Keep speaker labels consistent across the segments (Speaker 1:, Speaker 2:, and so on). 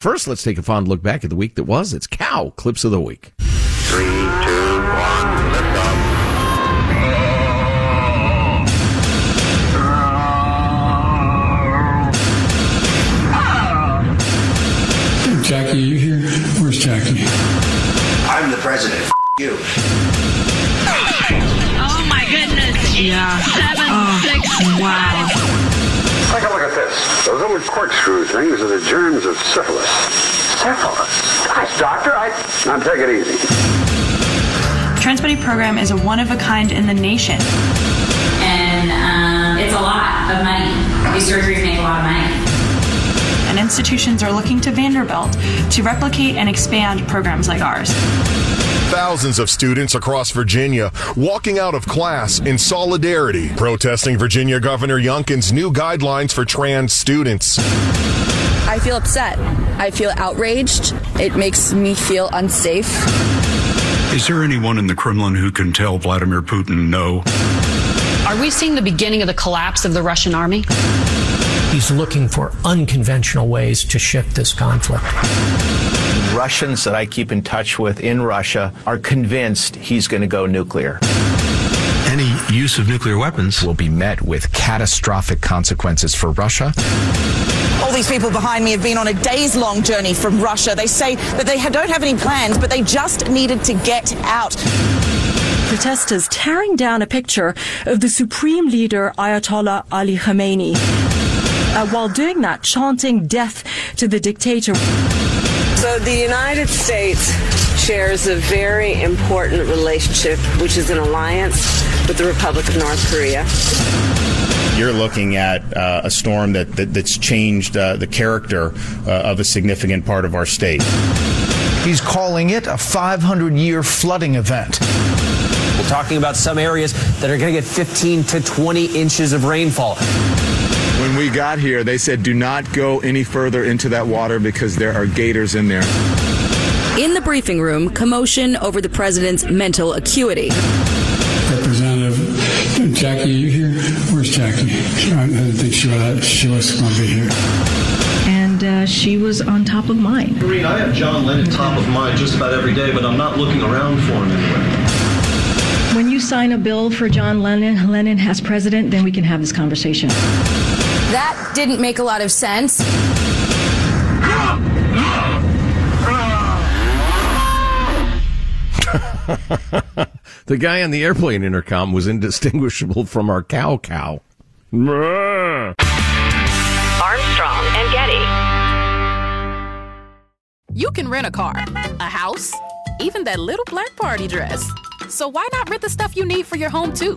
Speaker 1: First, let's take a fond look back at the week that was. It's Cow Clips of the Week.
Speaker 2: Three, two, one, lift off.
Speaker 3: Jackie, are you here? Where's Jackie?
Speaker 2: I'm the president. F- you.
Speaker 4: Oh my goodness. Yeah. Seven, oh, six, wow.
Speaker 5: Take a look at this. Those little corkscrew things are the germs of syphilis. Syphilis? Gosh, doctor, I... Now take it easy.
Speaker 6: Trans Buddy program is a one of a kind in the nation.
Speaker 7: and um, it's a lot of money. These surgeries make a lot of money.
Speaker 6: And institutions are looking to Vanderbilt to replicate and expand programs like ours.
Speaker 8: Thousands of students across Virginia walking out of class in solidarity, protesting Virginia Governor Youngkin's new guidelines for trans students.
Speaker 9: I feel upset. I feel outraged. It makes me feel unsafe.
Speaker 3: Is there anyone in the Kremlin who can tell Vladimir Putin no?
Speaker 4: Are we seeing the beginning of the collapse of the Russian army?
Speaker 10: He's looking for unconventional ways to shift this conflict.
Speaker 11: Russians that I keep in touch with in Russia are convinced he's going to go nuclear.
Speaker 3: Any use of nuclear weapons
Speaker 12: will be met with catastrophic consequences for Russia.
Speaker 9: All these people behind me have been on a days long journey from Russia. They say that they don't have any plans, but they just needed to get out.
Speaker 6: Protesters tearing down a picture of the supreme leader Ayatollah Ali Khamenei. Uh, while doing that, chanting death to the dictator.
Speaker 13: So the United States shares a very important relationship, which is an alliance with the Republic of North Korea.
Speaker 14: You're looking at uh, a storm that, that that's changed uh, the character uh, of a significant part of our state.
Speaker 15: He's calling it a 500 year flooding event.
Speaker 16: We're talking about some areas that are going to get 15 to 20 inches of rainfall.
Speaker 17: When we got here, they said do not go any further into that water because there are gators in there.
Speaker 9: In the briefing room, commotion over the president's mental acuity.
Speaker 3: Representative Jackie, are you here? Where's Jackie? I didn't think she was, she was going to be here.
Speaker 6: And uh, she was on top of mind.
Speaker 18: Maureen, I have John Lennon top of mind just about every day, but I'm not looking around for him anywhere.
Speaker 6: When you sign a bill for John Lennon, Lennon as president, then we can have this conversation.
Speaker 9: That didn't make a lot of sense.
Speaker 1: the guy on the airplane intercom was indistinguishable from our cow cow.
Speaker 19: Armstrong and Getty.
Speaker 20: You can rent a car, a house, even that little black party dress. So why not rent the stuff you need for your home too?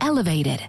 Speaker 21: elevated.